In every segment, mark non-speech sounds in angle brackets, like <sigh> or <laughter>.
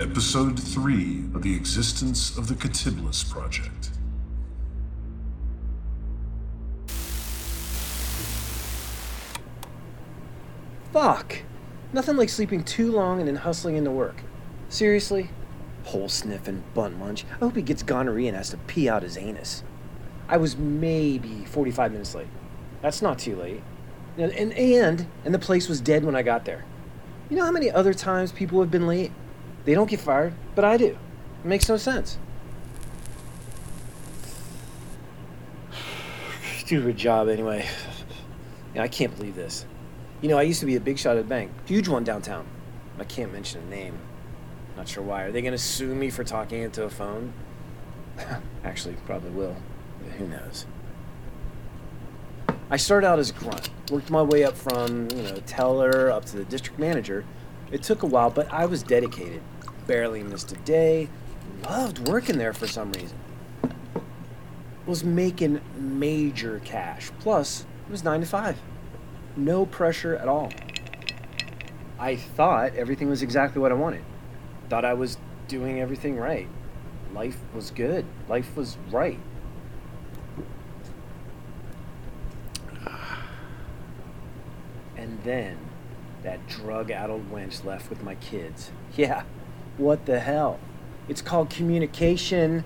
Episode 3 of the existence of the Catibulus Project. Fuck! Nothing like sleeping too long and then hustling into work. Seriously? Hole sniffing, bun munch. I hope he gets gonorrhea and has to pee out his anus. I was maybe 45 minutes late. That's not too late. And, and, and the place was dead when I got there. You know how many other times people have been late? They don't get fired, but I do. It makes no sense. <sighs> Stupid job, anyway. I can't believe this. You know, I used to be a big shot at a bank, huge one downtown. I can't mention a name. Not sure why. Are they going to sue me for talking into a phone? <laughs> Actually, probably will. Who knows? I started out as grunt, worked my way up from, you know, teller up to the district manager. It took a while, but I was dedicated. Barely missed a day. Loved working there for some reason. Was making major cash. Plus, it was 9 to 5. No pressure at all. I thought everything was exactly what I wanted. Thought I was doing everything right. Life was good. Life was right. And then that drug addled wench left with my kids. <laughs> Yeah, what the hell? It's called communication.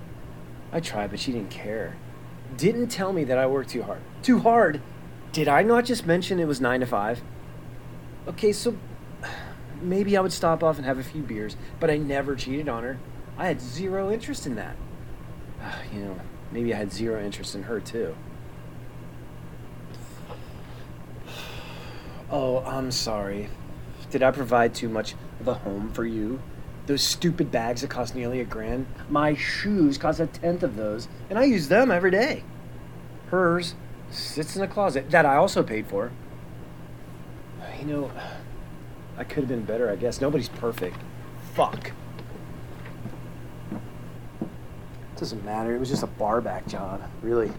I tried, but she didn't care. Didn't tell me that I worked too hard. Too hard? Did I not just mention it was 9 to 5? Okay, so maybe I would stop off and have a few beers, but I never cheated on her. I had zero interest in that. Ah, you know, maybe I had zero interest in her too. Oh, I'm sorry. Did I provide too much of a home for you? Those stupid bags that cost nearly a grand? My shoes cost a tenth of those, and I use them every day. Hers sits in a closet that I also paid for. You know, I could have been better, I guess. Nobody's perfect. Fuck. Doesn't matter. It was just a barback job, really.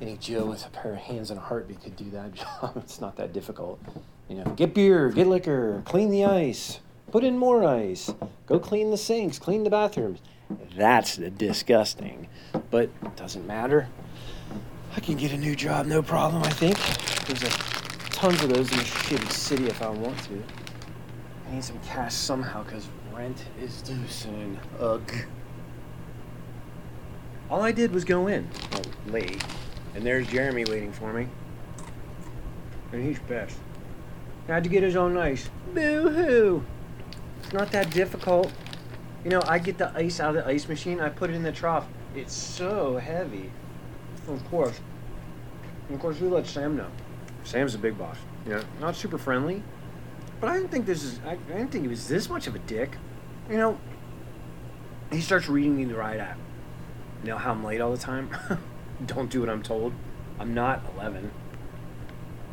Any Joe with a pair of hands and a heartbeat could do that <laughs> job. It's not that difficult. You know, get beer, get liquor, clean the ice, put in more ice, go clean the sinks, clean the bathrooms. That's disgusting, but doesn't matter. I can get a new job, no problem. I think there's a tons of those in the shitty city if I want to. I need some cash somehow because rent is due soon. Ugh. All I did was go in, well, late, and there's Jeremy waiting for me. And he's best. Had to get his own ice. Boo hoo! It's not that difficult. You know, I get the ice out of the ice machine, I put it in the trough. It's so heavy. Of course. Of course, we let Sam know. Sam's a big boss. Know, not super friendly, but I didn't think this is. I, I didn't think he was this much of a dick. You know, he starts reading me the right app. You know how I'm late all the time? <laughs> Don't do what I'm told. I'm not 11.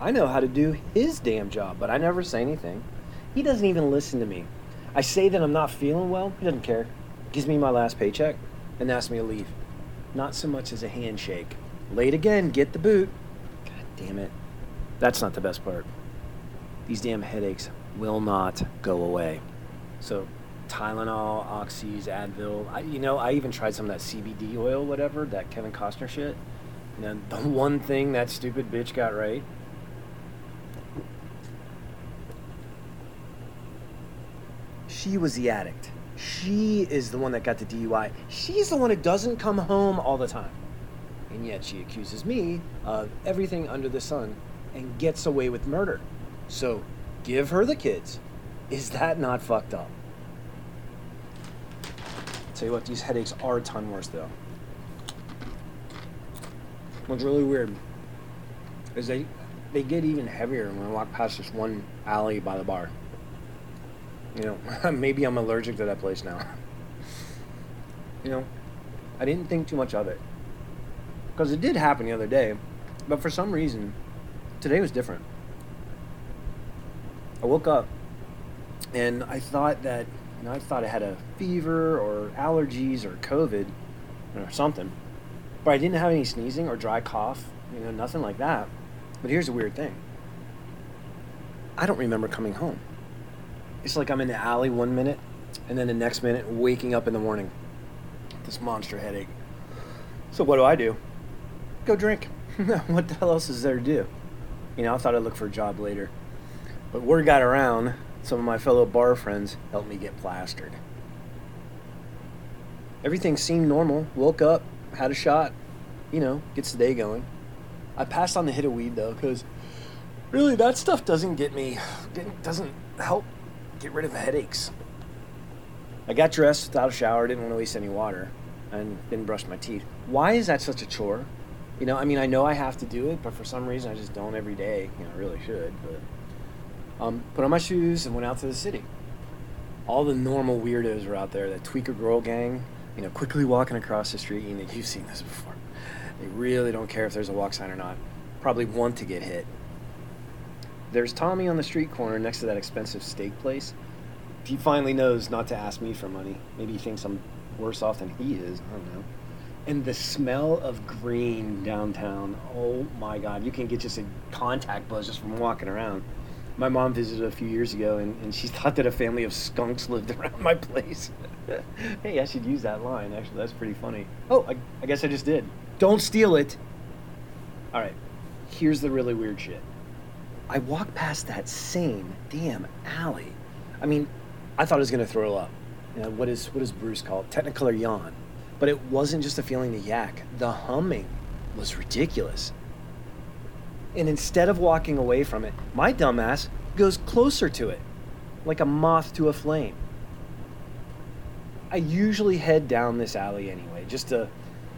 I know how to do his damn job, but I never say anything. He doesn't even listen to me. I say that I'm not feeling well, he doesn't care. Gives me my last paycheck and asks me to leave. Not so much as a handshake. Late again, get the boot. God damn it. That's not the best part. These damn headaches will not go away. So, Tylenol, Oxys, Advil. I, you know, I even tried some of that CBD oil, whatever, that Kevin Costner shit. And then the one thing that stupid bitch got right. She was the addict. She is the one that got the DUI. She's the one who doesn't come home all the time. And yet she accuses me of everything under the sun and gets away with murder. So give her the kids. Is that not fucked up? Tell you what, these headaches are a ton worse though. What's really weird is they they get even heavier when I walk past this one alley by the bar. You know, <laughs> maybe I'm allergic to that place now. <laughs> You know, I didn't think too much of it. Because it did happen the other day, but for some reason, today was different. I woke up and I thought that, you know, I thought I had a fever or allergies or COVID or something. But I didn't have any sneezing or dry cough, you know, nothing like that. But here's the weird thing I don't remember coming home. It's like I'm in the alley one minute And then the next minute, waking up in the morning, this monster headache. So what do I do? Go drink. <laughs> what the hell else is there to do? You know, I thought I'd look for a job later. But word got around, some of my fellow bar friends helped me get plastered. Everything seemed normal. Woke up, had a shot, you know, gets the day going. I passed on the hit of weed though, because really that stuff doesn't get me, doesn't help get rid of headaches. I got dressed without a shower, didn't want to waste any water, and didn't brush my teeth. Why is that such a chore? You know, I mean, I know I have to do it, but for some reason I just don't every day. You know, I really should, but um, put on my shoes and went out to the city. All the normal weirdos were out there, the tweaker girl gang, you know, quickly walking across the street. You know, you've seen this before. They really don't care if there's a walk sign or not. Probably want to get hit. There's Tommy on the street corner next to that expensive steak place. He finally knows not to ask me for money. Maybe he thinks I'm worse off than he is. I don't know. And the smell of green downtown. Oh my God. You can get just a contact buzz just from walking around. My mom visited a few years ago and, and she <laughs> thought that a family of skunks lived around my place. <laughs> hey, I should use that line. Actually, that's pretty funny. Oh, I, I guess I just did. Don't steal it. All right, here's the really weird shit. I walked past that same damn alley. I mean, I thought I was gonna throw up. You know, what is what is Bruce called? Technicolor yawn. But it wasn't just a feeling to yak. The humming was ridiculous. And instead of walking away from it, my dumbass goes closer to it, like a moth to a flame. I usually head down this alley anyway, just to,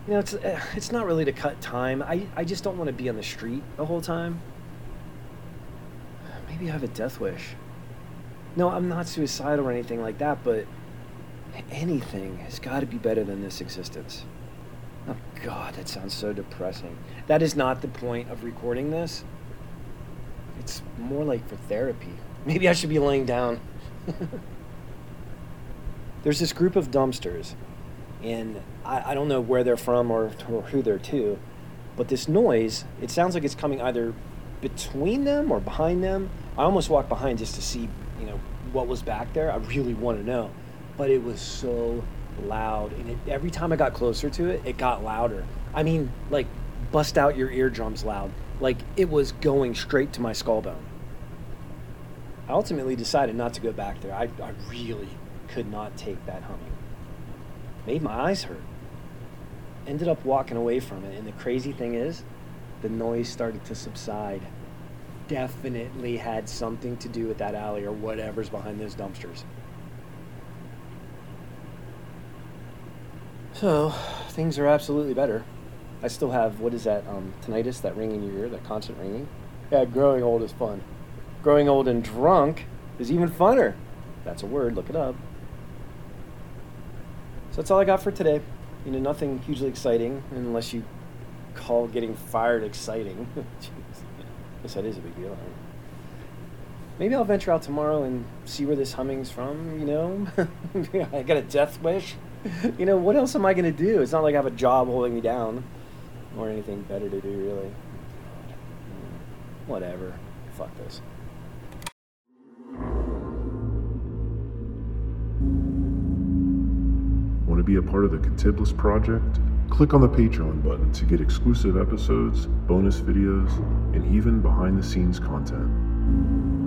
you know, it's uh, it's not really to cut time. I I just don't want to be on the street the whole time. Maybe I have a death wish. No, I'm not suicidal or anything like that, but anything has got to be better than this existence. Oh God, that sounds so depressing. That is not the point of recording this. It's more like for therapy. Maybe I should be laying down. <laughs> There's this group of dumpsters, and I, I don't know where they're from or, or who they're to, but this noise, it sounds like it's coming either between them or behind them. I almost walked behind just to see, you know, what was back there. I really want to know. But it was so loud. And it, every time I got closer to it, it got louder. I mean, like, bust out your eardrums loud. Like, it was going straight to my skull bone. I ultimately decided not to go back there. I, I really could not take that humming. Made my eyes hurt. Ended up walking away from it. And the crazy thing is, the noise started to subside. Definitely had something to do with that alley or whatever's behind those dumpsters. So, things are absolutely better. I still have, what is that, um, tinnitus, that ring in your ear, that constant ringing? Yeah, growing old is fun. Growing old and drunk is even funner. That's a word, look it up. So that's all I got for today. You know, nothing hugely exciting, unless you call getting fired exciting. <laughs> Guess that is a big deal. Maybe I'll venture out tomorrow and see where this humming's from, you know? <laughs> I got a death wish. You know, what else am I to do? It's not like I have a job holding me down or anything better to do, really. Whatever. Fuck this. Want to be a part of the Catiblis project? Click on the Patreon button to get exclusive episodes, bonus videos, and even behind the scenes content.